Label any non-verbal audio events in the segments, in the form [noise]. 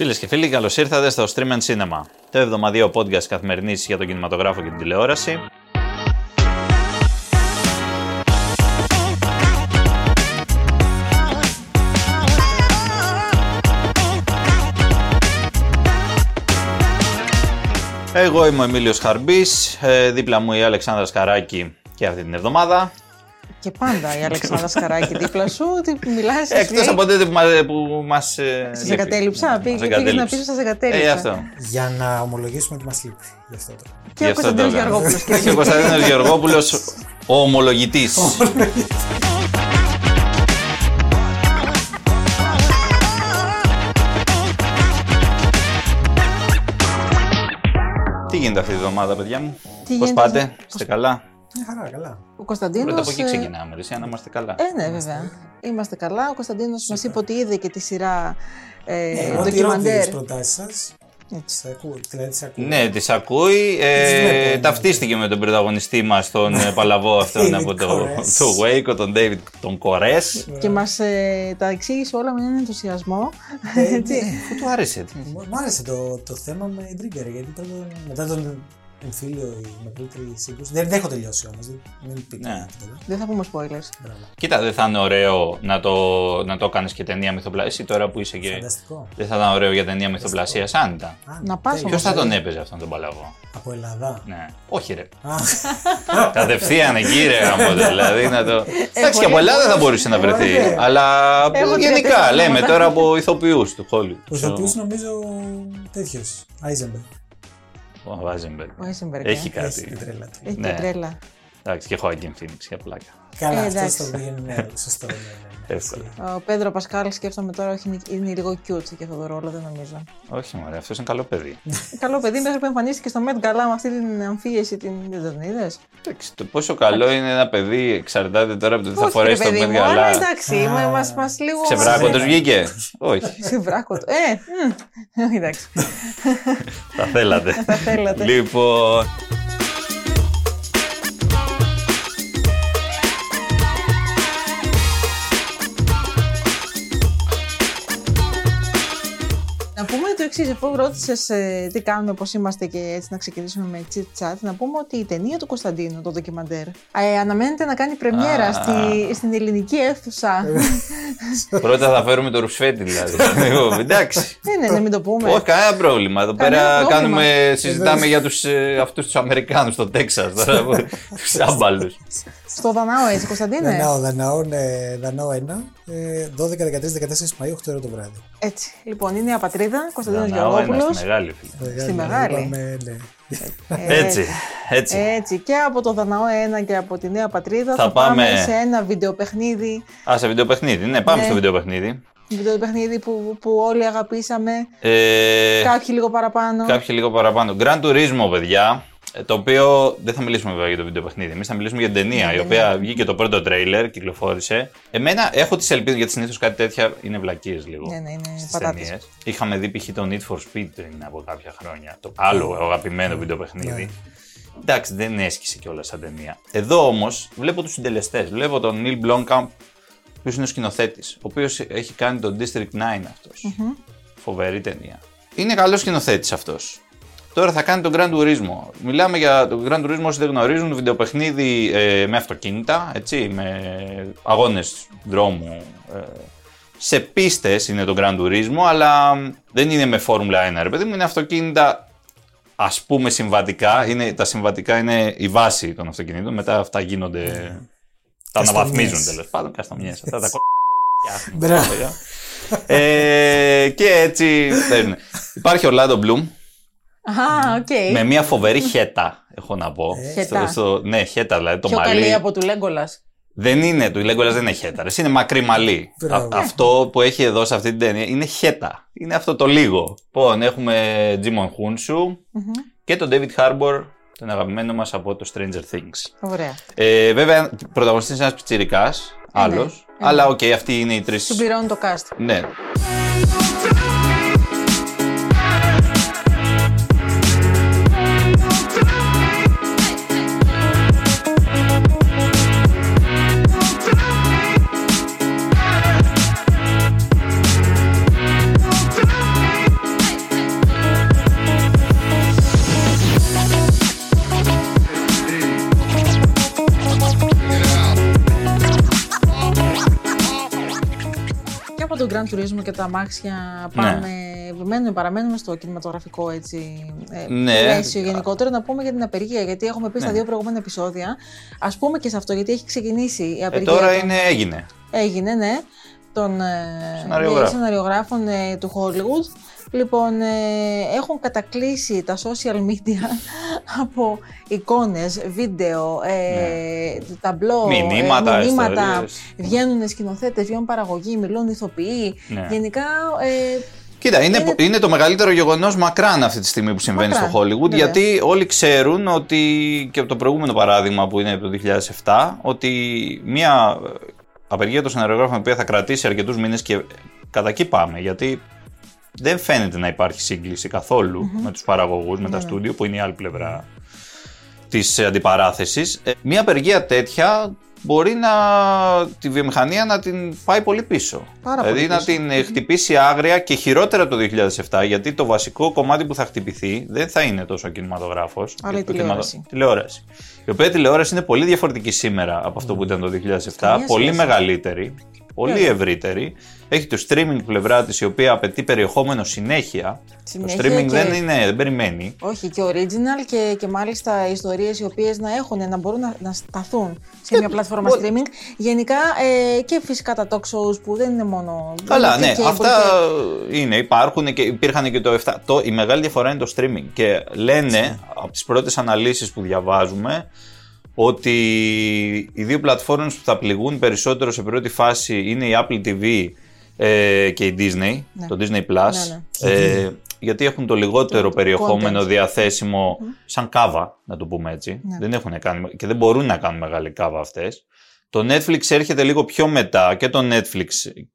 Φίλες και φίλοι, καλώς ήρθατε στο Stream and Cinema, το εβδομαδιαίο podcast καθημερινής για τον κινηματογράφο και την τηλεόραση. Εγώ είμαι ο Εμίλιος Χαρμπής, ε, δίπλα μου η Αλεξάνδρας Σκαράκη και αυτή την εβδομάδα. Και πάντα η Αλεξάνδρα Σκαράκη δίπλα σου, ότι μιλάς Εκτός από τότε που μα- που μας... ε, Σας λείπει. εγκατέλειψα, Μας πήγες να εγκατέλειψε. πεις σας εγκατέλειψα. Ε, αυτό. Για να ομολογήσουμε ότι μας λείπει. Γι' αυτό το. Και Γι' ο αυτό Κωνσταντίνος το έκανα. Γεωργόπουλος. κύριε Και ο Κωνσταντίνος Γεωργόπουλος, ο ομολογητής. Τι γίνεται αυτή τη βδομάδα, παιδιά μου, Τι πώς γίνεται, πάτε, πώς- είστε καλά; Μια χαρά, καλά. Ο Κωνσταντίνος... Πρώτα από εκεί ε, ξεκινάμε, ρε, εσύ, αν είμαστε καλά. Ε, ναι, βέβαια. Είμαστε καλά. Ο Κωνσταντίνος μας είπε ότι είδε και τη σειρά ε, Εγώ τηρώ ντοκιμαντέρ. τις προτάσεις σας. Έτσι. Σε ακούω, δηλαδή τις ακούω. Ναι, τις ακούει. Ε, Τις βλέπω, ναι. ταυτίστηκε με τον πρωταγωνιστή μας, τον ε, παλαβό αυτόν David από το, Koresh. το Waco, τον David τον Κορές. Και μας ε, τα εξήγησε όλα με έναν ενθουσιασμό. Ε, Έτσι. ναι. Πού του άρεσε. τι. Μου μου άρεσε το, το θέμα με Trigger γιατί πρώτον, μετά τον εμφύλιο η μεγαλύτερη σύγκρουση. Δεν, δεν έχω τελειώσει όμως, δεν, μην πείτε Ναι. τίποτα. Δεν θα πούμε spoilers. Μπράβο. Κοίτα, δεν θα είναι ωραίο να το, να το κάνεις και ταινία μυθοπλασία. Εσύ τώρα που είσαι και. Φανταστικό. Δεν θα ήταν ωραίο για ταινία μυθοπλασία, άνετα. Α, Να πας τέλειο. Ποιος θα όμως, τον ε. έπαιζε αυτόν τον παλαβό; Από Ελλάδα. Ναι. Όχι, ρε. Α, [laughs] Κατευθείαν εκεί, ρε γάμο, δηλαδή να το. Εντάξει, και από Έχω Ελλάδα θα μπορούσε να βρεθεί. Ωραία. Αλλά Έχω τρία-τέσσερα γενικά λέμε ονόματα. τώρα από ηθοποιούς του Hollywood. ο ηθοποιός νομίζω τέτοιος, Άιζεμπερ. Ο Βάζεμπεργκ. Ο Eisenberg, Έχει ε. κάτι. Έχει την τρέλα του. Έχει Ναι. και τρέλα. Εντάξει, και Joaquin Phoenix για πλάκα. Καλά, Ε, αυτός εντάξει. το πήγαινε, ναι, σωστό. Ναι, ναι, ναι. Εύκολα. Ο Πέντρο Πασκάλ σκέφτομαι τώρα όχι, είναι- είναι λίγο cute για αυτό το ρόλο, δεν νομίζω. Όχι, μωρέ, αυτός είναι καλό παιδί. Καλό παιδί μέχρι που εμφανίστηκε στο Met Gala με αυτή την αμφίεση την. Δεν τον είδες; Εντάξει, το πόσο καλό είναι ένα παιδί εξαρτάται τώρα από το τι θα φορέσει το παιδί Met μου, αλλά Gala. εντάξει, μα μας, μας λίγο. Ξεβράκοντος βγήκε. Όχι, [laughs] Ξεβράκοντος. Ε, μ, όχι, [laughs] εντάξει. θα θέλατε. Θα θέλατε. Λοιπόν, εξή, αφού ρώτησες τι κάνουμε, πώς είμαστε και έτσι να ξεκινήσουμε με chit chat, να πούμε ότι η ταινία του Κωνσταντίνου, το ντοκιμαντέρ, ε, αναμένεται να κάνει πρεμιέρα Α. στη, στην ελληνική αίθουσα. [laughs] πρώτα θα φέρουμε το ρουσφέτη δηλαδή. Λοιπόν, [laughs] Εντάξει. ναι, ναι, ναι, μην το πούμε. Όχι, κανένα πρόβλημα. Εδώ Κανένα πέρα πρόβλημα. κάνουμε, συζητάμε για τους, ε, αυτούς τους Αμερικάνους στο Τέξας τώρα, που- [laughs] τους άμπαλους. Στο Δανάο έτσι, Κωνσταντίνες; Δανάω, Δανάω, ναι, Δανάω 1, ε, 12, 13, 14 Μαΐου, 8 ώρα το βράδυ. Έτσι. Λοιπόν, είναι η Απατρίδα, Κωνσταντίνος Δανάω, ένα Γεωργόπουλος. στη μεγάλη φίλε. Στη μεγάλη. Είπαμε, ναι. Έτσι, έτσι. Έτσι. Και από το Δανάο 1 και από τη Νέα Πατρίδα Θα θα, πάμε... πάμε- σε ένα βιντεοπαιχνίδι. Α, σε βιντεοπαιχνίδι. Ναι, πάμε Ναι. στο βιντεοπαιχνίδι. Βιντεοπαιχνίδι που, που όλοι αγαπήσαμε. Ε, Κάποιοι λίγο παραπάνω. Κάποιοι λίγο παραπάνω. Grand Turismo, παιδιά. Ε, Το οποίο δεν θα μιλήσουμε βέβαια για το βίντεο παιχνίδι. Εμείς θα μιλήσουμε για την ταινία, Ναι, η ναι, οποία βγήκε το πρώτο τρέιλερ, κυκλοφόρησε. Εμένα έχω τις ελπίδες, γιατί συνήθως κάτι τέτοια είναι βλακίες λίγο. Ναι, ναι, είναι στις πατάτες. ταινίες. Είχαμε δει π.χ. το Need for Speed πριν από κάποια χρόνια. Το άλλο αγαπημένο βίντεο παιχνίδι. Εντάξει, δεν έσκησε κιόλας σαν ταινία. Εδώ όμως βλέπω τους συντελεστές. Βλέπω τον Neil Blomkamp, ο οποίος είναι ο σκηνοθέτης, ο οποίος έχει κάνει το District 9 αυτός. Φοβερή ταινία. Είναι καλός σκηνοθέτης αυτός. Τώρα θα κάνει τον Grand Turismo. Μιλάμε για το Grand Turismo όσοι δεν γνωρίζουν, βιντεοπαιχνίδι ε, με αυτοκίνητα, έτσι, με αγώνες δρόμου. Ε, σε πίστες είναι το Grand Turismo, αλλά δεν είναι με Formula 1, ρε παιδί μου, είναι αυτοκίνητα ας πούμε συμβατικά. Είναι, τα συμβατικά είναι η βάση των αυτοκινήτων, μετά αυτά γίνονται, τα Καστανιές. αναβαθμίζουν τέλος πάντων, καστανιές. Αυτά τα κο- Μπράβο. ε, και έτσι παίρνουν. Υπάρχει ο Ορλάντο Μπλουμ Α, οκ. με μια φοβερή χαίτα, έχω να πω. Χαίτα. στο, ναι, χαίτα δηλαδή, το Πιο μαλλί. καλή από του Λέγκολας. Δεν είναι, του Λέγκολας δεν είναι χαίτα. ρε. Είναι μακρύ μαλλί. Μπράβο. Α- αυτό που έχει εδώ σε αυτή την ταινία είναι χαίτα. Είναι αυτό το λίγο. Λοιπόν, έχουμε Djimon Hounsou και τον David Harbour, τον αγαπημένο μας από το Stranger Things. Ωραία. Ε, βέβαια, πρωταγωνιστής είναι ένας πιτσιρικάς, άλλος. ε, αλλά οκ, αυτοί είναι οι τρεις... Συμπληρώνει το cast. Ναι. Gran Turismo και τα αμάξια πάμε, μένουμε, παραμένουμε στο κινηματογραφικό έτσι, ε, Ναι. πλαίσιο γενικότερο. Να πούμε για την απεργία, γιατί έχουμε πει στα Ναι. δύο προηγούμενα επεισόδια. Ας πούμε και σε αυτό, γιατί έχει ξεκινήσει η Ε, απεργία. τώρα των- είναι, έγινε. Έγινε, ναι, των ε, Σεναριογράφων. σεναριογράφων ε, του Hollywood. Λοιπόν, ε, έχουν κατακλείσει τα social media [laughs] από εικόνες, βίντεο, ε, ταμπλό, Ναι. Μηνύματα, ε, μηνύματα. ιστορίες. Βγαίνουν σκηνοθέτες, βγαίνουν παραγωγοί, μιλούν ηθοποιοί. Ναι. Γενικά, ε, Κοίτα, είναι, Είναι- είναι το μεγαλύτερο γεγονός μακράν αυτή τη στιγμή που συμβαίνει Μακράν, στο Hollywood. βέβαια. Γιατί όλοι ξέρουν ότι, και από το προηγούμενο παράδειγμα που είναι το 2007, ότι μια απεργία των σεναριογράφων η οποία θα κρατήσει αρκετούς μήνες και κατά εκεί πάμε. Γιατί δεν φαίνεται να υπάρχει σύγκληση καθόλου με τους παραγωγούς, με τα Ναι. στούντιο, που είναι η άλλη πλευρά της αντιπαράθεσης. Μια απεργία τέτοια μπορεί να τη βιομηχανία να την πάει πολύ πίσω. Πάρα δηλαδή πολύ να πίσω. την ε, χτυπήσει άγρια και χειρότερα από το 2007, γιατί το βασικό κομμάτι που θα χτυπηθεί δεν θα είναι τόσο ο κινηματογράφος. Αλλά η τηλεόραση. τηλεόραση. Η οποία τηλεόραση είναι πολύ διαφορετική σήμερα από αυτό που ήταν το 2007, Καμία πολύ σχέση. μεγαλύτερη, πολύ Βέβαια. ευρύτερη. Έχει το streaming πλευρά της, η οποία απαιτεί περιεχόμενο συνέχεια. Συνέχεια το streaming και- δεν, είναι, δεν περιμένει. όχι και original και, και μάλιστα ιστορίες οι οποίες να έχουν, να μπορούν να, να σταθούν σε μια πλατφόρμα μπο- streaming. Γενικά ε, και φυσικά τα talk shows που δεν είναι μόνο... Καλά, είναι ναι, και αυτά μπορεί είναι, υπάρχουν και υπήρχαν και το 7. Το, η μεγάλη διαφορά είναι το streaming. Και λένε από τις πρώτες αναλύσεις που διαβάζουμε ότι οι δύο πλατφόρμες που θα πληγούν περισσότερο σε πρώτη φάση είναι η Apple TV ε, και η Disney, Ναι. το Disney Plus. Ναι, Ε, γιατί έχουν το λιγότερο Το περιεχόμενο content. διαθέσιμο σαν κάβα, να το πούμε έτσι. Ναι. Δεν έχουν κάνει, και δεν μπορούν να κάνουν μεγάλη κάβα αυτές. Το Netflix έρχεται λίγο πιο μετά και το Netflix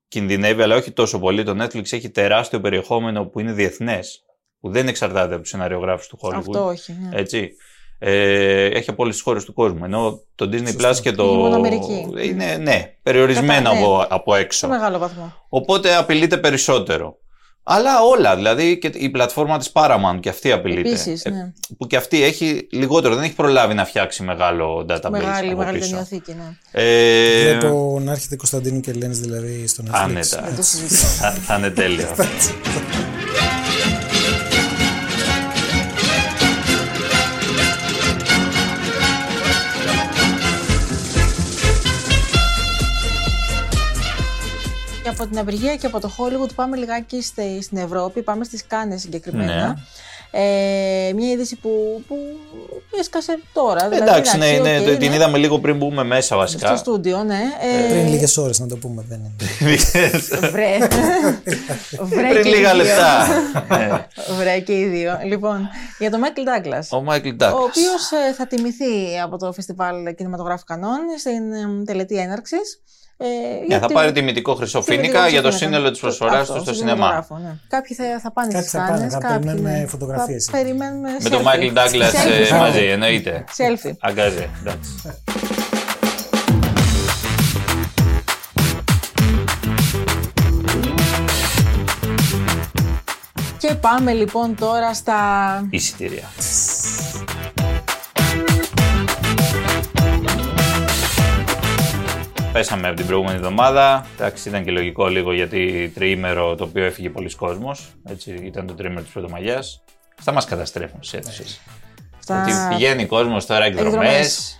κινδυνεύει, αλλά όχι τόσο πολύ. Το Netflix έχει τεράστιο περιεχόμενο που είναι διεθνές, που δεν εξαρτάται από τους σεναριογράφους του Hollywood. Αυτό όχι. ναι. Έτσι. Ε, έχει από όλες τις χώρες του κόσμου. Ενώ το Disney Σωστό. Plus και το. Είναι μόνο Αμερική. Είναι, ναι, περιορισμένο Κατά- ναι. από, από έξω. Σε μεγάλο βαθμό. Οπότε απειλείται περισσότερο. Αλλά όλα, δηλαδή και η πλατφόρμα της Paramount και αυτή απειλείται. Επίσης, Ε, ναι. Που και αυτή έχει λιγότερο, δεν έχει προλάβει να φτιάξει μεγάλο database Μεγάλη, από μεγάλη πίσω. ταινιοθήκη, ναι. Ε, Βλέπω να έρχεται Κωνσταντίνου και Ελένης δηλαδή στο Netflix. άνετα. Δεν το συζητώ. θα, [laughs] θα είναι τέλειο. [laughs] από την Απεργία και από το Hollywood πάμε λιγάκι στη- στην Ευρώπη, πάμε στις Κάνες συγκεκριμένα. Ναι. Ε, μια είδηση που, που έσκασε τώρα. δηλαδή, Εντάξει, ναι, ναι, οκ, το- την ναι. είδαμε λίγο πριν μπούμε μέσα Στο βασικά. στούντιο, ναι. Πριν Ε, λίγες ώρες να το πούμε. Δεν είναι. [laughs] Βρε. Βρε πριν και οι λίγα δύο. λεπτά. Ε, [laughs] Βρε και οι δύο. Λοιπόν, για τον Μάικλ Ντάγκλας. Ο Μάικλ Ο Ντάγκλας. οποίο θα τιμηθεί από το Φεστιβάλ Κινηματογράφου Κανών στην ε, τελετή έναρξης. Ε, Ναι, για θα τη- πάρει τιμητικό χρυσό τιμητικό φίνικα για το φίνικα. σύνολο της προσφοράς Αυτό, του στο στον σινεμά. κινηματογράφο, ναι. Κάποιοι θα, θα πάνε Κάποιοι στις θα πάνε, Κάνες, θα κάποιοι, περιμένουμε ναι. φωτογραφίες. Θα περιμένουμε Με τον selfie. Μάικλ Ντάγκλας ε, Selfie. μαζί, εννοείται. Selfie. Αγκάζε. εντάξει. Και πάμε λοιπόν τώρα στα. Εισιτήρια. Πέσαμε από την προηγούμενη εβδομάδα. Εντάξει, ήταν και λογικό λίγο γιατί τριήμερο το οποίο έφυγε πολλοί κόσμος. Έτσι, ήταν το τριήμερο της Πρωτομαγιάς. Αυτά μας καταστρέφουν στι αίθουσες. στα... Ότι πηγαίνει κόσμος τώρα εκδρομές. Εκδρομές.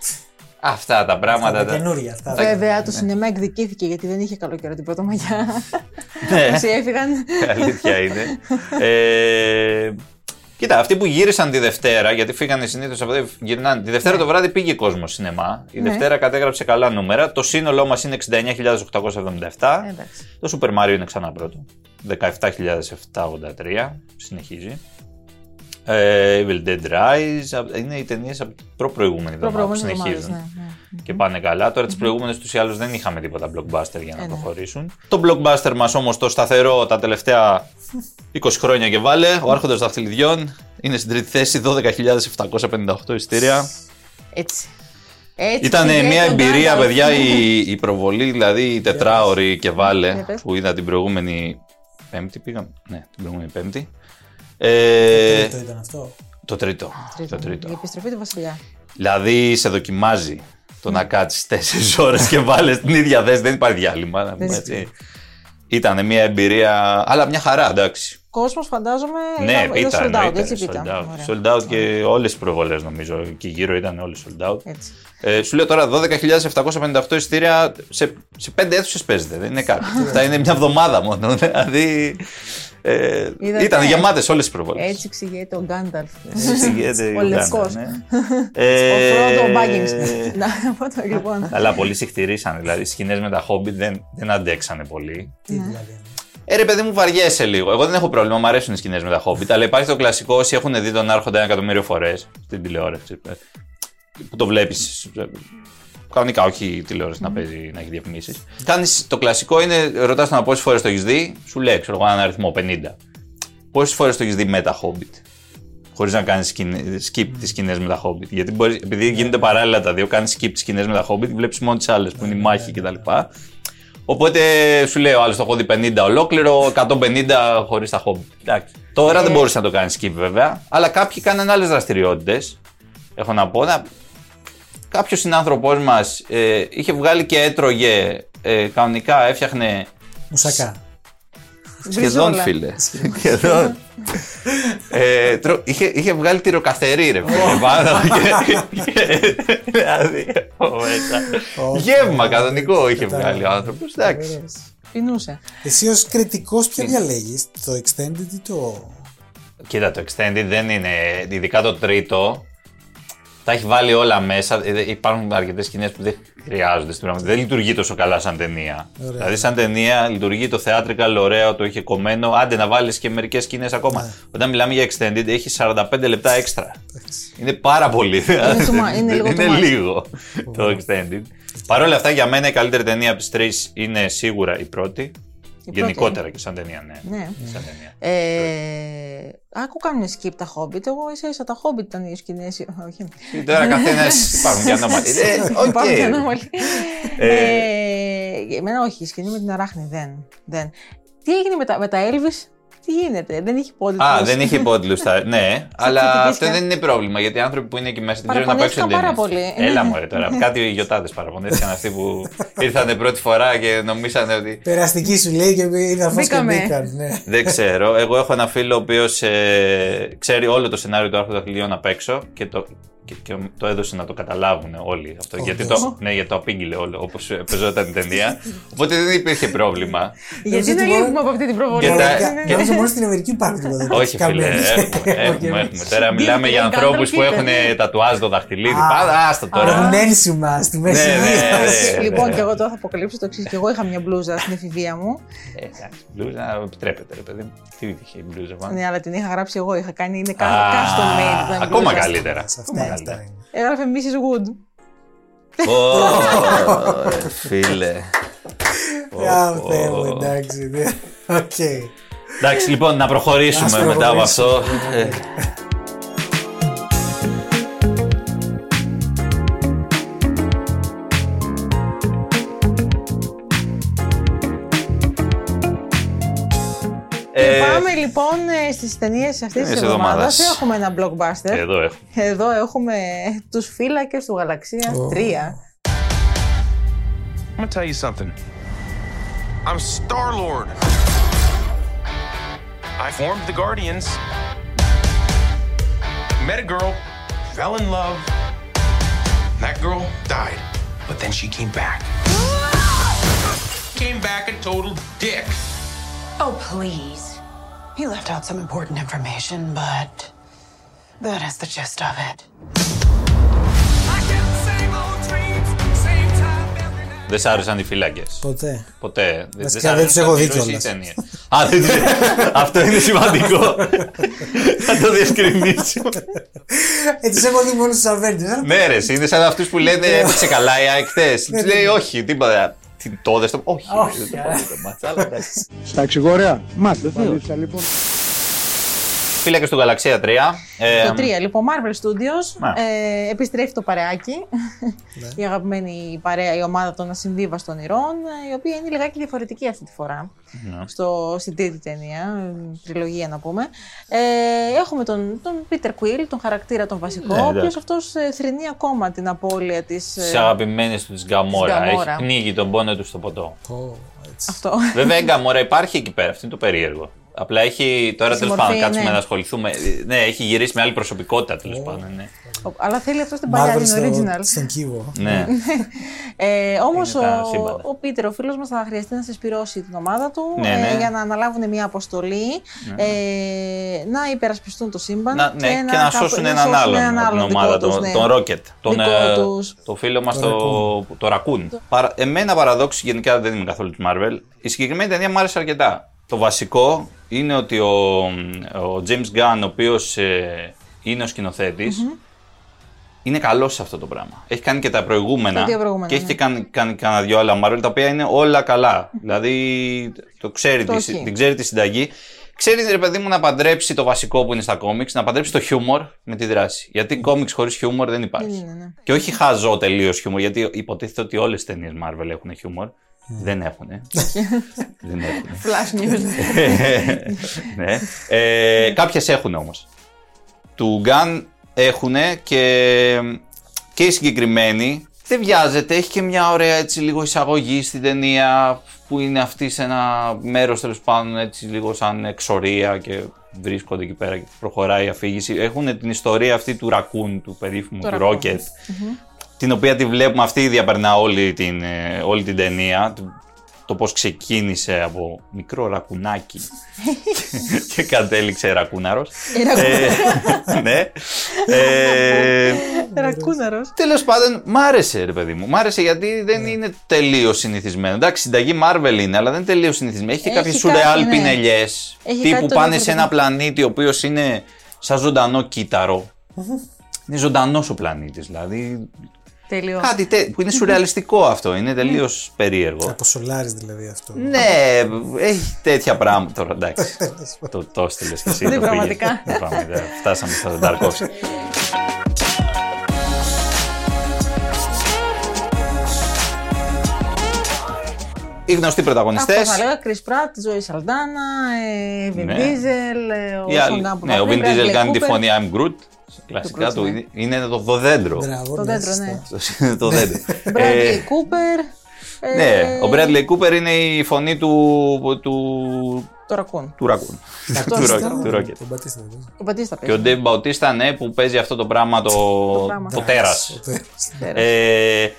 Αυτά τα πράγματα. Τα τα- καινούρια αυτά. Βέβαια, το σινεμά εκδικήθηκε γιατί δεν είχε καλό καιρό την Πρωτομαγιά. Ναι. Όσοι έφυγαν. Αλήθεια είναι. Ε, κοίτα, αυτοί που γύρισαν τη Δευτέρα, γιατί φύγανε συνήθως από εδώ, γυρνάνε. Τη Δευτέρα το βράδυ πήγε κόσμος σινεμά. Η Ναι. Δευτέρα κατέγραψε καλά νούμερα. Το σύνολό μας είναι 69.877. Εντάξει. Το Super Mario είναι ξανά πρώτο. 17.783. Συνεχίζει. Ε, Evil Dead Rise. Είναι οι ταινίες από την προ-προηγούμενη εβδομάδα που Προπροηγούμενες συνεχίζουν. εβδομάδες, ναι, ναι. Και πάνε καλά. Τώρα τις προηγούμενες τους ή άλλω δεν είχαμε τίποτα blockbuster για να Ε, ναι. προχωρήσουν. Το blockbuster μας όμως το σταθερό τα τελευταία [laughs] 20 χρόνια και βάλε. Ο Άρχοντας Δαχτυλιδιών είναι στην τρίτη θέση, 12.758 εισιτήρια. Έτσι. Έτσι Ήταν μια λέγονταν εμπειρία, αυτοί. παιδιά, η, η προβολή, δηλαδή η τετράωρη και Ναι, βάλε πες. που είδα την προηγούμενη Πέμπτη. Πήγαμε. Ναι, την προηγούμενη Πέμπτη. Το Ε, τρίτο ήταν αυτό; το τρίτο. Τρίτο, Το τρίτο. Η επιστροφή του Βασιλιά. Δηλαδή σε δοκιμάζει το να κάτσεις 4 ώρες και βάλει την ίδια θέση. Δεν υπάρχει διάλειμμα. να πούμε Δεν έτσι. Ήταν μια εμπειρία, αλλά μια χαρά, εντάξει. Κόσμος, φαντάζομαι. Ναι, ήταν, πίτα, ήταν sold out, εννοείται, έτσι sold πίτα. out. Ωραία. Sold out και όλες τις προβολές νομίζω. Και γύρω ήταν όλες sold out. Έτσι. Ε, σου λέω τώρα 12.758 εισιτήρια σε, σε πέντε αίθουσες παίζεται. Δεν είναι κάτι. Αυτά είναι μια εβδομάδα μόνο. [laughs] Δηλαδή. Ε, Είδατε. ήταν γεμάτες όλες τι προβολές. Έτσι εξηγείται ο Γκάνταλφ. εξηγείται Ο η Λευκό. Uganda, ναι. Ο Ε, Φρόντο Μπάγκινγκ. Να πω το λοιπόν. Αλλά πολλοί συχτηρίσαν. Δηλαδή, οι σκηνές με τα Hobbit δεν, δεν αντέξανε πολύ. Τι δηλαδή. Ε, ρε παιδί μου, βαριέσαι λίγο. Εγώ δεν έχω πρόβλημα, μου αρέσουν οι σκηνές με τα Hobbit. Αλλά υπάρχει το κλασικό όσοι έχουν δει τον Άρχοντα ένα εκατομμύριο φορές στην τηλεόραση. ε, Που το βλέπεις. Κανονικά, όχι η τηλεόραση να παίζει, να έχει διαφημίσεις. Κάνεις το κλασικό είναι, ρωτάς τον πόσες φορές το έχεις δει, σου λέει, ξέρω εγώ, έναν αριθμό 50. Πόσες φορές το έχεις δει με τα Hobbit. Χωρίς να κάνεις skip τις σκηνές με τα Hobbit. Γιατί μπορείς, επειδή γίνονται παράλληλα τα δύο, κάνεις skip τις σκηνές με τα Hobbit, βλέπεις μόνο τις άλλες που είναι η μάχη κτλ. Οπότε σου λέει ο άλλος το έχω δει 50 ολόκληρο, 150 χωρίς τα Hobbit. Εντάξει. Τώρα δεν μπορούσες να το κάνεις skip βέβαια, αλλά κάποιοι κάνανε άλλες δραστηριότητες. Έχω να πω. Να... Κάποιος συνάνθρωπός μας ε, είχε βγάλει και έτρωγε ε, κανονικά, έφτιαχνε Μουσακά. Σχεδόν, Μπριζόλα. φίλε. Σχεδόν. ε, τρο- είχε, είχε βγάλει τυροκαθερή, ρε φίλε. πάνω και- και- Δηλαδή, από μέσα. Ω, Γεύμα ω, κανονικό είχε κατάλαβα. βγάλει ο άνθρωπος. Εντάξει. Ωραίος. Πεινούσε. Εσύ ως κριτικός ποια διαλέγεις, το extended ή το... Κοίτα, το extended δεν είναι. Ειδικά το τρίτο. Τα έχει βάλει όλα μέσα. Ε, Υπάρχουν αρκετές σκηνές που δεν χρειάζονται στην πραγματικότητα. Δεν λειτουργεί τόσο καλά σαν ταινία. Ωραία. Δηλαδή, σαν ταινία λειτουργεί το theatrical ωραίο, το είχε κομμένο. Άντε να βάλεις και μερικές σκηνές ακόμα. Ναι. Όταν μιλάμε για extended, έχει 45 λεπτά έξτρα. Είναι πάρα πολύ. too much, είναι λίγο είναι too much. λίγο το extended. Παρ' όλα αυτά, για μένα η καλύτερη ταινία από τις τρεις είναι σίγουρα η πρώτη. Πρώτη. Γενικότερα και σαν ταινία, ναι. Ναι. Σαν ταινία. Ε, άκου κάνουν skip τα Hobbit. Εγώ ίσα ίσα τα Hobbit ήταν οι σκηνέ. Όχι. Τώρα καθένας υπάρχουν και ανώμαλοι. [laughs] Ε, οκ. Υπάρχουν και ανώμαλοι. Ε, Ε, Εμένα όχι, η σκηνή με την αράχνη δεν. δεν. Τι έγινε με τα, με τα Elvis, τι γίνεται, δεν είχε πόδι. Α, δεν είχε πόντλου. [laughs] Ναι, αλλά κριτικές αυτό και- δεν είναι πρόβλημα γιατί οι άνθρωποι που είναι εκεί μέσα δεν ξέρουν να παίξουν Παραπονέθηκαν ταινίες. πάρα πολύ. Έλα [laughs] Ναι. μου, τώρα. Κάτι γιοτάδες παραπονέθηκαν αυτοί που [laughs] ήρθαν πρώτη φορά και νομίσανε ότι. Περαστική σου λέει και είδα φως και Μπήκαμε. μπήκαν. Ναι. Δεν ξέρω. Εγώ έχω ένα φίλο ο οποίος ξέρει όλο το σενάριο του Άρχοντα Χιλίων απ' έξω και το, και, και το έδωσε να το καταλάβουν όλοι αυτό. γιατί, Όντως. το, ναι, γιατί το απήγγειλε όλο όπως παίζονταν η ταινία. Οπότε δεν υπήρχε πρόβλημα. Γιατί Νομίζω δεν ότι μόνο- λείπουμε από αυτή την προβολή. Και τα- Ναι, ναι, Και ναι. νομίζω μόνο στην Αμερική υπάρχουν τίποτα. δεν Όχι, υπάρχει φίλε. καμία. Έχουμε, έχουμε, [laughs] έχουμε. Τώρα μιλάμε για Δείτε, ανθρώπους που Γκάνταλφ έχουν είτε. τατουάζ το δαχτυλίδι. Α. Πάντα, άστο τώρα. Το ένσημα στη μέση. Ναι, ναι, γη. ναι. Λοιπόν, και εγώ τώρα θα αποκαλύψω το εξής. Και εγώ είχα μια μπλούζα στην εφηβεία μου. Ε, εντάξει, μπλούζα επιτρέπεται, ρε παιδί μου. Τι είχε η μπλούζα πάνω. Ναι, αλλά την είχα γράψει εγώ. Είχα κάνει. Είναι Α, custom made. ήταν Ακόμα μπλούζα. καλύτερα. Αυτά, Ακόμα αυτά καλύτερα. είναι. Έγραφε Mrs. Wood. Ω, Φίλε. Α, Ω, Θεέ μου, ω. εντάξει. ναι. Οκ. Εντάξει, λοιπόν, να προχωρήσουμε Ας μετά από αυτό. [laughs] Και ε, πάμε λοιπόν στι ταινίε αυτή τη Ταινίες εβδομάδα. εβδομάδας. Έχουμε ένα blockbuster. Εδώ έχω. Εδώ έχουμε του φύλακε του Γαλαξία 3. I'm gonna tell you something. I'm Star Lord. I formed the Guardians. Met a girl, fell in love. That girl died, but then she came back. Came back a total dick. Oh, please. He left out some important information, but that is the gist of it. Δεν σ' άρεσαν οι φύλακε. Ποτέ. Ποτέ. Δεν Βασικά, σ' δεν τους έχω δει άρεσαν οι κιόλας. ταινίες. Α, δεν τους- [laughs] Αυτό είναι σημαντικό. Θα το διευκρινίσουμε. Ε, τις έχω δει μόνος στους Avengers. Ναι, ρε, είναι σαν αυτούς που λένε έπαιξε καλά η ΑΕΚ χθες. Τους λέει όχι, τίποτα. Τι το δες το. Όχι, Ναι, Όχι, δεν το ε. πάω, δεν το μάτσα, αλλά εντάξει. ε. Στα εξηγορέα. Μάθε. Βεβαίως. Λοιπόν. Μάλιστα, λοιπόν. Ε, εντάξει, μπλούζα, επιτρέπεται, ρε παιδί μου. Τι είχε η μπλούζα πάνω. Εντάξει. Στα εξηγορέα. Μάθε. Φύλακε του Γαλαξία 3. Ε, Το 3, λοιπόν, Marvel Studios. Ναι. Ε, επιστρέφει το παρεάκι. η αγαπημένη παρέα, η ομάδα των ασυμβίβαστων ηρών, ε, η οποία είναι λιγάκι διαφορετική αυτή τη φορά. Ναι. Στο, στην τρίτη ταινία, ε, τριλογία να πούμε. Ε, έχουμε τον, τον Peter Quill, τον χαρακτήρα τον βασικό, Ναι, ο οποίος εντάξει. αυτός ε, θρυνεί ακόμα την απώλεια της. Της αγαπημένης του της Γκαμόρα. Της Γκαμόρα. Έχει πνίγει τον πόνο του στο ποτό. Πω, έτσι. Αυτό. Βέβαια η Γκαμόρα υπάρχει εκεί πέρα. Αυτό είναι το περίεργο. Απλά έχει. Τώρα Στη τέλος μορφή, πάντων, κάτσουμε ναι. να ασχοληθούμε. Ναι, έχει γυρίσει με άλλη προσωπικότητα τέλος πάντων. Ναι. Αλλά θέλει αυτό στην παλιά, Marvel την στο, original. στον κύβο. ναι. Ε, Όμως Είναι τα ο, σύμπαντα. ο Πίτερ, ο φίλος μας, θα χρειαστεί να συσπυρώσει την ομάδα του Ναι, ε, ναι. για να αναλάβουν μια αποστολή ε, να υπερασπιστούν το σύμπαν Να, ναι, και, να, κάπου- σώσουν να έναν σώσουν άλλον έναν από την άλλον ομάδα, δικό τους, τον, ναι. τον Rocket. Τον, Δικό ε, τους. το φίλο μας Το το, το Raccoon. Παρα, εμένα παραδόξη γενικά δεν είμαι καθόλου της Marvel. Η συγκεκριμένη ταινία μου άρεσε αρκετά. Το βασικό είναι ότι ο, ο James Gunn, ο οποίος είναι ο σκηνοθετη είναι καλός σε αυτό το πράγμα. Έχει κάνει και τα προηγούμενα. Τα δύο προηγούμενα, και έχει ναι. και κάνει, κάνει κανένα δυο άλλα Marvel τα οποία είναι όλα καλά. δηλαδή το ξέρει, Το τη, έχει. την ξέρει τη συνταγή. Ξέρει, ρε παιδί μου, να παντρέψει το βασικό που είναι στα κόμιξ, να παντρέψει το χιούμορ με τη δράση. Γιατί κόμιξ χωρίς χιούμορ δεν υπάρχει. Δεν είναι, ναι. Και όχι χαζό τελείως χιούμορ, γιατί υποτίθεται ότι όλες τι ταινίες Marvel έχουν χιούμορ. Δεν έχουν. [laughs] δεν έχουν. Flash news. [laughs] ναι. ε, Κάποιες έχουν όμως. Του Gun έχουν και, και η συγκεκριμένη δεν βιάζεται. Έχει και μια ωραία έτσι λίγο εισαγωγή στην ταινία που είναι αυτή σε ένα μέρος τέλος πάντων έτσι λίγο σαν εξορία και βρίσκονται εκεί πέρα και προχωράει η αφήγηση. Έχουν την ιστορία αυτή του Ρακούν, του περίφημου Το του Raccoon. Rocket, την οποία τη βλέπουμε αυτή η διαπερνά όλη την, ε, όλη την ταινία. Το πώς ξεκίνησε από μικρό ρακουνάκι [laughs] και κατέληξε ρακούναρος. Ε, ναι. Ε, Ρακούναρος. Τέλος πάντων, μ' άρεσε ρε παιδί μου. Μ' άρεσε γιατί δεν είναι τελείως συνηθισμένο. Εντάξει, συνταγή Marvel είναι, αλλά δεν είναι τελείως συνηθισμένο. Έχει και Έχει κάποιες κάτι, σουρεάλ ναι. πινελιές Έχει τύπου κάτι το πάνε σε διαφορετικό. ένα πλανήτη ο οποίος είναι σαν ζωντανό κύτταρο. Είναι ζωντανός ο πλανήτης. Δηλαδή. Τέλειο. Κάτι τε- που είναι σουρεαλιστικό αυτό. Είναι τελείως περίεργο. Από Solaris δηλαδή αυτό. Ναι, έχει τέτοια πράγματα τώρα. Εντάξει. [laughs] το το έστειλες και εσύ. Ναι, το πραγματικά. πήγες. Ναι, πραγματικά. Φτάσαμε στα Tarkovsky. Οι γνωστοί πρωταγωνιστές. Αυτό θα λέγα, Chris Pratt, Zoe Saldana, ε, Vin Ναι. Diesel, ε, ο Οι άλλοι- Sean Gunn που Ναι, θα ο Vin βρει, Diesel Bradley κάνει τη Cooper. φωνή I'm Groot. Κλασικά Groot, του ναι. είναι- είναι το δοδέντρο. Μπράβο, Το ναι, δέντρο, σωστά. ναι. Το δέντρο. [laughs] Bradley Ε, Cooper. ε, Ναι, ο Bradley Cooper είναι η φωνή του, του, Το Raccoon. του Raccoon. Αυτό του, είναι. [laughs] Rocket, του Rocket. Τον Μπατίστα δεν παίζει. Ο Μπατίστα Και ο παίζει. Dave Bautista, ναι, που παίζει αυτό το πράγμα το, το, πράγμα. τέρας. Ο τέρας. Τέρας. Ε,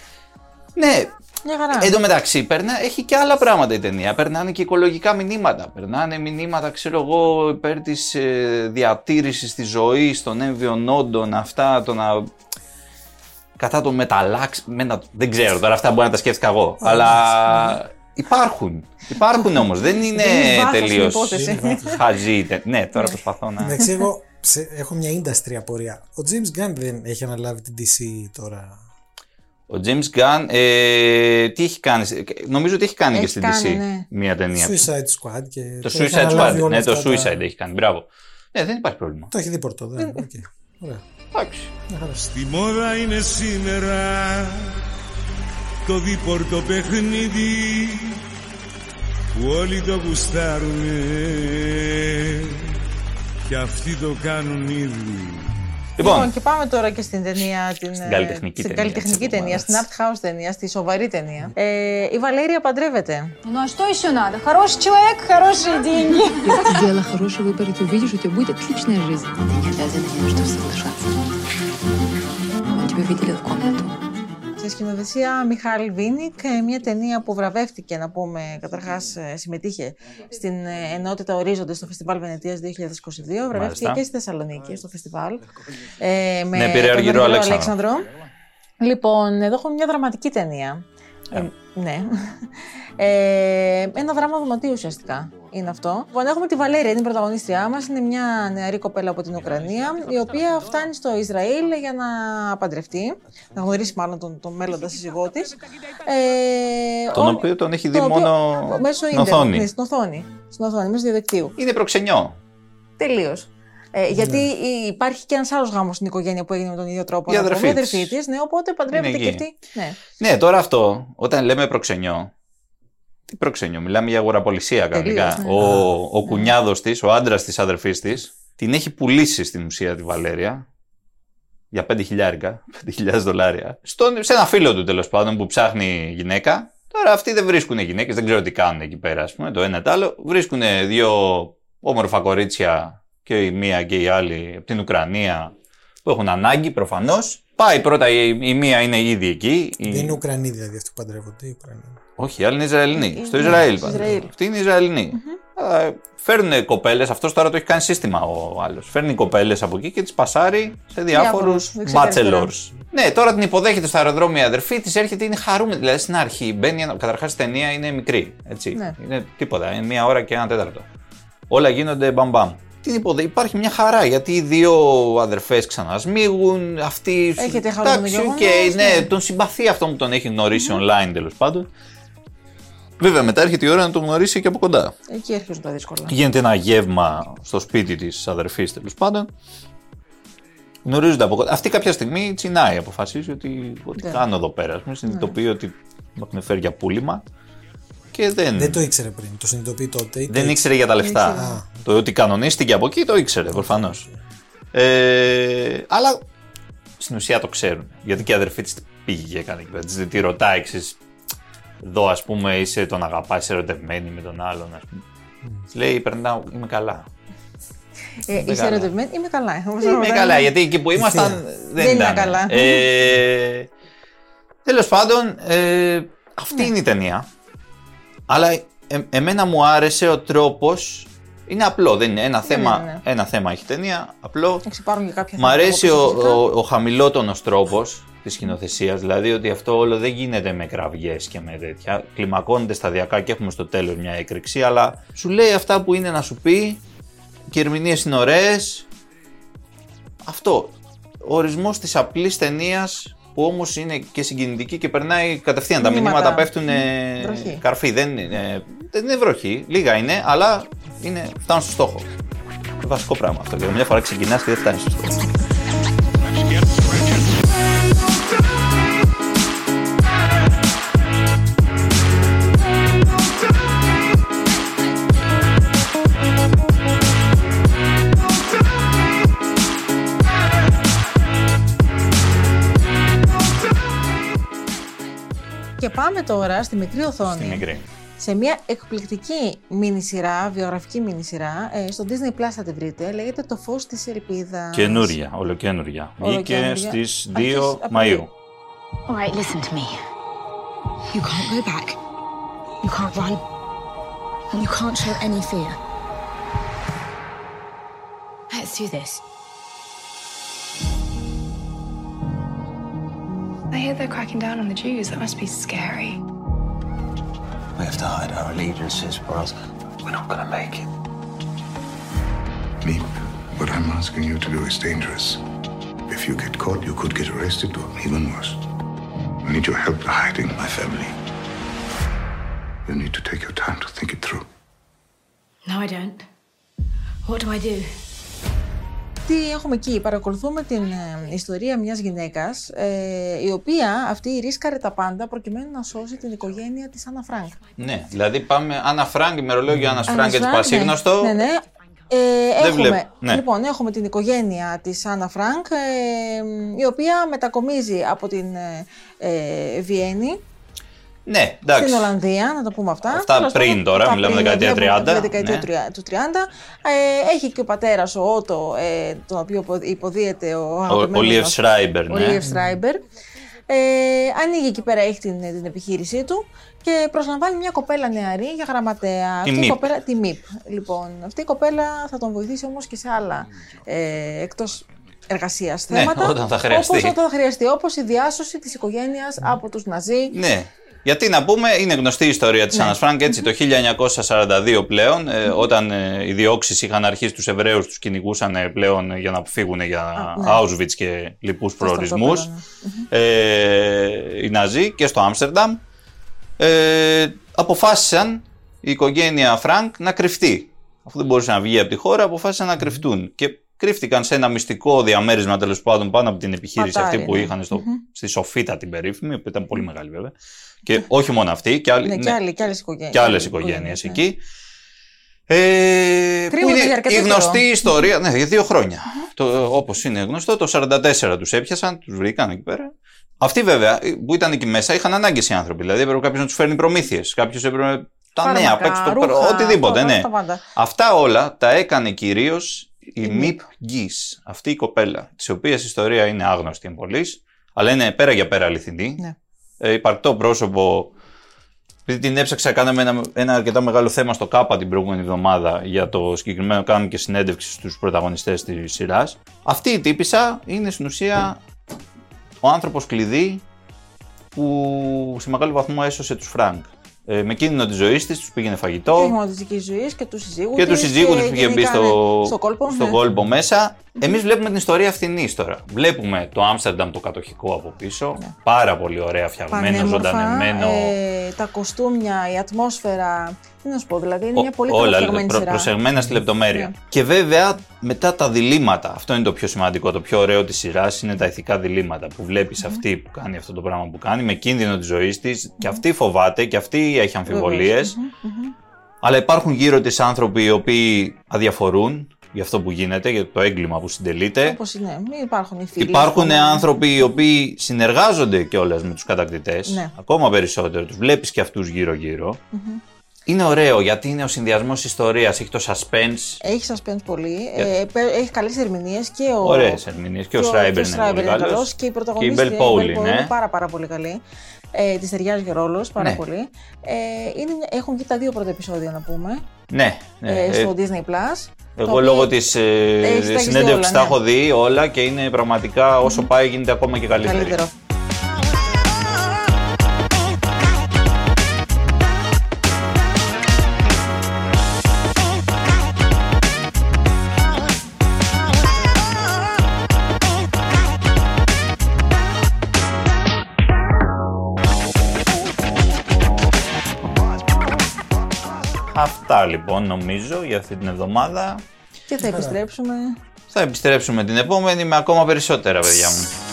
ναι, Μια χαρά. Εν τω μεταξύ, περνά, έχει και άλλα πράγματα η ταινία. Περνάνε και οικολογικά μηνύματα. Περνάνε μηνύματα, ξέρω εγώ, υπέρ της ε, διατήρησης της ζωής, των έμβιων όντων, αυτά, το να. κατά των μεταλλάξ. μετα- Δεν ξέρω, τώρα αυτά μπορεί να τα σκέφτηκα εγώ. αλλά υπάρχουν. Υπάρχουν όμως. δεν είναι Δίνεις βάθος στην τελείω υπόθεση. [laughs] χαζή. η τε- Ναι, τώρα προσπαθώ να. Εντάξει, εγώ σε- έχω μια industry απορία. Ο James Gunn δεν έχει αναλάβει την DC τώρα. Ο James Gunn, ε, τι έχει κάνει. Νομίζω ότι έχει κάνει και Έχει στην κάνει, DC ναι. μια ταινία. Suicide Squad και. Το έχει Suicide αναλάβει Squad. όλα Ναι, το αυτά τα- Suicide έχει κάνει. Μπράβο. Ναι, δεν υπάρχει πρόβλημα. Το έχει δει πορτο, δεν. Οκ. Ωραία. Εντάξει. Μια χαρά. Στη μόδα είναι σήμερα το δίπορτο παιχνίδι που όλοι το γουστάρουνε και αυτοί το κάνουν ήδη. Λοιπόν, Λοιπόν, και πάμε τώρα και στην ταινία. Την, Στην ε, καλλιτεχνική στην ταινία καλλιτεχνική της ταινία, στην art house ταινία, στη σοβαρή ταινία. Ε, η Βαλέρια παντρεύεται. Ну а что еще надо? Хороший человек, хорошие деньги. Если ты сделала хороший выбор, и ты увидишь, у тебя будет отличная жизнь. Ты не обязана ни на что соглашаться. Он тебя выделил в комнату. σε σκηνοθεσία Μιχάλη Βίνικ, ε, μια ταινία που βραβεύτηκε, να πούμε, καταρχάς ε, συμμετείχε στην ε, ενότητα Ορίζοντες στο Φεστιβάλ Βενετίας 2022, βραβεύτηκε Μάλιστα. και στη Θεσσαλονίκη, στο φεστιβάλ. Ε, με Ναι, πήρε τον Αργυρό Αργυρό Αλέξανδρο. Λοιπόν, εδώ έχουμε μια δραματική ταινία. Ε, ναι. Ε, ένα δράμα δωματίου ουσιαστικά είναι αυτό. Λοιπόν, έχουμε τη Βαλέρια, είναι η πρωταγωνίστριά μας. Είναι μια νεαρή κοπέλα από την Ουκρανία, η οποία φτάνει στο Ισραήλ για να παντρευτεί, να γνωρίσει μάλλον τον, τον μέλλοντα σύζυγό της. Ε, Τον ο- οποίο τον έχει δει το οποίο- μόνο μέσω στην ίντερνετ, οθόνη. ναι, στην οθόνη. Στην οθόνη, μέσω διαδικτύου. Είναι προξενιό. Τελείως. Ε, γιατί υπάρχει και ένας άλλος γάμος στην οικογένεια που έγινε με τον ίδιο τρόπο. Η να πούμε, αδερφή η της. αδερφή της, ναι, οπότε παντρεύεται Είναι και εκεί. αυτή. Ναι. Ναι, τώρα αυτό, όταν λέμε προξενιό, τι προξενιό, μιλάμε για αγοραπολισία κανονικά. Τελείως, ναι. Ο, ο κουνιάδος της, ο άντρας της αδερφής της, την έχει πουλήσει στην ουσία τη Βαλέρια για 5 χιλιάρικα, [laughs] 5.000 δολάρια, στον, σε ένα φίλο του τέλος πάντων που ψάχνει γυναίκα. Τώρα αυτοί δεν βρίσκουν γυναίκες, δεν ξέρω τι κάνουν εκεί πέρα, ας πούμε, το ένα το άλλο. Βρίσκουν δύο όμορφα κορίτσια και η μία και η άλλη από την Ουκρανία που έχουν ανάγκη προφανώς. Πάει πρώτα, η, η μία είναι ήδη εκεί. η- Δεν είναι Ουκρανοί δηλαδή αυτοί που παντρεύονται. οι Ουκρανοί. όχι, η άλλη είναι Ισραηλινή. Ε, Στο ναι, Ισραήλ. στο πάντα. Ισραήλ. Αυτή είναι Ισραηλινή. Ε, Φέρνουν κοπέλες, αυτός τώρα το έχει κάνει σύστημα ο άλλος. Φέρνει κοπέλες από εκεί και τις πασάρει σε διάφορους Διάφορους, δεξιά-αριστερά. bachelors. Ναι, τώρα την υποδέχεται στο αεροδρόμιο η αδερφή της, έρχεται, είναι χαρούμενη. Δηλαδή στην αρχή μπαίνει. Καταρχάς η ταινία είναι μικρή. Έτσι. Ναι. Είναι τίποτα, είναι μία ώρα και ένα τέταρτο. Όλα γίνονται μπαμ μπαμ. Την υποδε... Υπάρχει μια χαρά γιατί οι δύο αδερφές ξανασμίγουν. Αυτή. Έχετε χαρούμενο Εντάξει, γεγονός, οκ, ναι, ναι. τον συμπαθεί αυτό που τον έχει γνωρίσει online τέλος πάντων. Βέβαια, μετά έρχεται η ώρα να τον γνωρίσει και από κοντά. Εκεί έρχονται τα δύσκολα. Γίνεται ένα γεύμα στο σπίτι της αδερφής τέλος πάντων. Γνωρίζονται από κοντά. Αυτή κάποια στιγμή τσινάει, αποφασίζει ότι ό,τι Ναι. κάνω εδώ πέρα. ας πούμε, Συνειδητοποιεί ότι με έχουν φέρει για πούλημα και δεν, Δεν το ήξερε πριν. Το συνειδητοποιεί τότε. ή το δεν ήξερε για τα λεφτά. ήξερε. Α. Το ότι κανονίστηκε από εκεί το ήξερε προφανώς. Ε, αλλά στην ουσία το ξέρουν. Γιατί και η αδερφή της πήγε και έκανε εκεί πέρα. Της τη ρωτάει, ξέρεις, εδώ ας πούμε είσαι τον αγαπάς, είσαι ερωτευμένη με τον άλλον. Ας πούμε. Της λέει, περνάω, είμαι καλά. Ε, είσαι καλά. ερωτευμένη, είμαι καλά. Όπως Είμαι ρωτάνε. καλά, γιατί εκεί που ήμασταν θεία. δεν, Δεν ήταν. ήταν καλά. Ε, Τέλος πάντων, ε, αυτή είναι η ταινία. Αλλά ε, εμένα μου άρεσε ο τρόπος. Είναι απλό, δεν είναι ένα θέμα. ναι, ναι. Ένα θέμα έχει η ταινία, απλό. Εντάξει, υπάρχουν και κάποια Μ' αρέσει θέματα ο, όπως φυσικά. ο, ο χαμηλότονος τρόπος της σκηνοθεσίας, δηλαδή ότι αυτό όλο δεν γίνεται με κραυγές και με τέτοια. Κλιμακώνεται σταδιακά και έχουμε στο τέλος μια έκρηξη, αλλά σου λέει αυτά που είναι να σου πει και οι ερμηνείες είναι ωραίες. Αυτό. Ο ορισμός της απλής ταινίας που όμως είναι και συγκινητική και περνάει κατευθείαν. Τα Μηνύματα. μηνύματα πέφτουν Βροχή. καρφί. Δεν είναι, δεν είναι βροχή. Λίγα είναι, αλλά είναι, φτάνουν στο στόχο. Είναι βασικό πράγμα αυτό. Και μια φορά ξεκινάς και δεν φτάνεις στο στόχο. Τώρα στη μικρή οθόνη. Στη μικρή. Σε μια εκπληκτική μίνι σειρά, βιογραφική μίνι σειρά, ε, στο Disney Plus θα τη βρείτε. Λέγεται Το φως της ελπίδας. Καινούρια, ολοκένουργια. Βγήκε Ολοκαίνουργια. στις Αρχές 2 Απριλίου. Μαΐου. All right, listen to me. You can't go back. You can't run. And you can't show any fear. Let's do this. I hear they're cracking down on the Jews. That must be scary. We have to hide our allegiances, or else we're not going to make it. Meep, what I'm asking you to do is dangerous. If you get caught, you could get arrested or even worse. I need your help to hiding my family. You need to take your time to think it through. No, I don't. What do I do? Τι έχουμε εκεί, παρακολουθούμε την ε, ιστορία μιας γυναίκας ε, η οποία αυτή ρίσκαρε τα πάντα προκειμένου να σώσει την οικογένεια της Άννα Φρανκ. Ναι, δηλαδή πάμε Άννα Φρανκ, ημερολόγιο Άννα Άννα Φρανκ, έτσι Φρανκ, πασίγνωστο. Ναι, ναι. ναι. Ε, έχουμε, βλέπω, ναι. Λοιπόν, έχουμε την οικογένεια της Άννα Φρανκ, ε, η οποία μετακομίζει από την ε, ε, Βιέννη Ναι, εντάξει. στην Ολλανδία, να το πούμε αυτά. Αυτά Τέλος πριν πάντων, τώρα, αυτά μιλάμε πριν, δεκαετία βλέπουμε 30, τη δεκαετία ναι. του τρια- του 30. Ε, έχει και ο πατέρας ο Ότο, ε, τον οποίο υπο- υποδίεται ο Ο, αγαπημένος ο Λίεφ μας- Σράιμπερ, ο ναι. Λίεφ Σράιμπερ. Ε, ανοίγει εκεί πέρα, έχει την, την επιχείρησή του και προσλαμβάνει μια κοπέλα νεαρή για γραμματέα. Τη αυτή η Miep. κοπέλα, τη Miep. Λοιπόν, αυτή η κοπέλα θα τον βοηθήσει όμως και σε άλλα ε, εκτός εργασίας Ναι, θέματα. όταν θα χρειαστεί. Όπως όταν θα χρειαστεί, όπως η διάσωση της οικογένειας από τους Ναζί. Ναι. Γιατί να πούμε, είναι γνωστή η ιστορία της Ναι. Άννας Φρανκ, έτσι, το 1942 πλέον, ε, όταν ε, οι διώξεις είχαν αρχίσει τους Εβραίους, τους κυνηγούσαν ε, πλέον ε, για να αποφύγουν για Α, ναι. Auschwitz και λοιπούς προορισμούς. στρατόπεδα, Ε, οι Ναζί και στο Άμστερνταμ ε, αποφάσισαν η οικογένεια Φρανκ να κρυφτεί. Αφού δεν μπορούσε να βγει από τη χώρα, αποφάσισαν να κρυφτούν. Και κρύφτηκαν σε ένα μυστικό διαμέρισμα τέλος πάντων πάνω από την επιχείρηση Πατάρι, αυτή που ναι. είχαν στο, Μμμ. στη Σοφίτα την περίφημη, που ήταν πολύ μεγάλη βέβαια. Και όχι μόνο αυτή, και, άλλοι, Ναι, και άλλοι- και άλλες οικογένειες. και άλλες Ναι, οικογένειες ναι. εκεί. Ε, που Κρύβονται για είναι αρκετό η γνωστή καιρό. ιστορία, ναι, για δύο χρόνια. Το, όπως είναι γνωστό, το 44 τους έπιασαν, τους βρήκαν εκεί πέρα. Αυτοί βέβαια που ήταν εκεί μέσα είχαν ανάγκες οι άνθρωποι. Δηλαδή έπρεπε κάποιος να τους φέρνει προμήθειες. Κάποιος έπρεπε τα νέα, Φάρμακα, παίξει το ρούχα, προ- οτιδήποτε. τα- Ναι. τα πάντα. Αυτά όλα τα έκανε κυρίως η Μιπ Γκί, αυτή η κοπέλα, της οποίας η ιστορία είναι άγνωστη εμπολή, αλλά είναι πέρα για πέρα αληθινή. Ναι. Ε, υπαρκτό πρόσωπο. Επειδή την έψαξα, κάναμε ένα, ένα αρκετά μεγάλο θέμα στο ΚΑΠΑ την προηγούμενη εβδομάδα για το συγκεκριμένο. Κάναμε και συνέντευξη στους πρωταγωνιστές της σειράς. Αυτή η τύπισσα είναι στην ουσία ο άνθρωπος-κλειδί που σε μεγάλο βαθμό έσωσε τους Φρανκ. Ε, με κίνδυνο της ζωής της, τους πήγαινε φαγητό Και όχι μόνο τη δική ζωής και τους συζύγους και τους της συζύγους τους είχε μπει γενικά, στο, ναι, στο κόλπο. στον ναι. κόλπο μέσα. Εμείς βλέπουμε την ιστορία αυτήν τώρα. Βλέπουμε το Άμστερνταμ το κατοχικό από πίσω. Πάρα πολύ ωραία φτιαγμένο, Ναι. Πανέμορφα, ζωντανεμένο. ε, τα κοστούμια, η ατμόσφαιρα. Τι να σου πω, δηλαδή είναι Ο- μια πολύ όλα καλοφτιαγμένη προ, σειρά. προσεγμένα στη λεπτομέρεια. Ναι. Και βέβαια μετά τα διλήμματα. Αυτό είναι το πιο σημαντικό. Το πιο ωραίο της σειράς είναι τα ηθικά διλήμματα που βλέπεις αυτή που κάνει αυτό το πράγμα που κάνει με κίνδυνο της ζωής της. Και αυτή φοβάται και αυτή έχει αμφιβολίες. Βεβαίως. Μμμ, μμμ. Αλλά υπάρχουν γύρω της άνθρωποι οι οποίοι αδιαφορούν για αυτό που γίνεται, για το έγκλημα που συντελείται. Όπως είναι, μην υπάρχουν οι φίλοι. Υπάρχουν ας πούμε. άνθρωποι οι οποίοι συνεργάζονται κιόλας με τους κατακτητές. Ναι. Ακόμα περισσότερο. Τους βλέπεις και αυτούς γύρω-γύρω. Μμμ. Είναι ωραίο γιατί είναι ο συνδυασμός ιστορίας, έχει το suspense. Έχει suspense πολύ. Για- Ε, πε- έχει καλές ερμηνείες και ο. Ωραίες ερμηνείες. Και ο Σράιμπερ είναι πολύ καλό. καλός Και η Και η πρωταγωνίστρια Μπελ η Πόουλι, Belle Powell ναι. είναι πάρα, πάρα πολύ καλή. Ε, της ταιριάζει ο ρόλος πάρα Ναι. πολύ. Ε, είναι, μια- έχουν βγει τα δύο πρώτα επεισόδια, να πούμε. Ναι, ναι. ε, στο Ε, Disney Plus. Εγώ το οποίο λόγω τη έχεις- τα έχεις δει συνέντευξης όλα, τα ναι. έχω δει όλα και είναι πραγματικά όσο πάει γίνεται ακόμα και καλύτερη. Καλύτερο. Αυτά λοιπόν νομίζω για αυτή την εβδομάδα. Και θα επιστρέψουμε. Θα επιστρέψουμε την επόμενη με ακόμα περισσότερα, παιδιά μου.